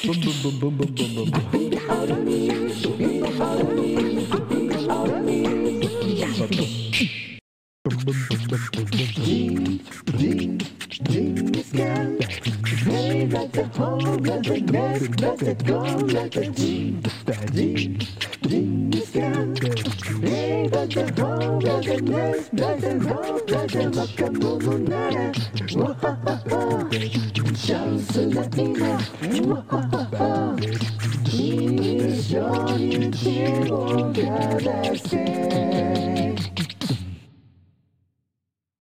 像チャンスが今一緒に血を交わして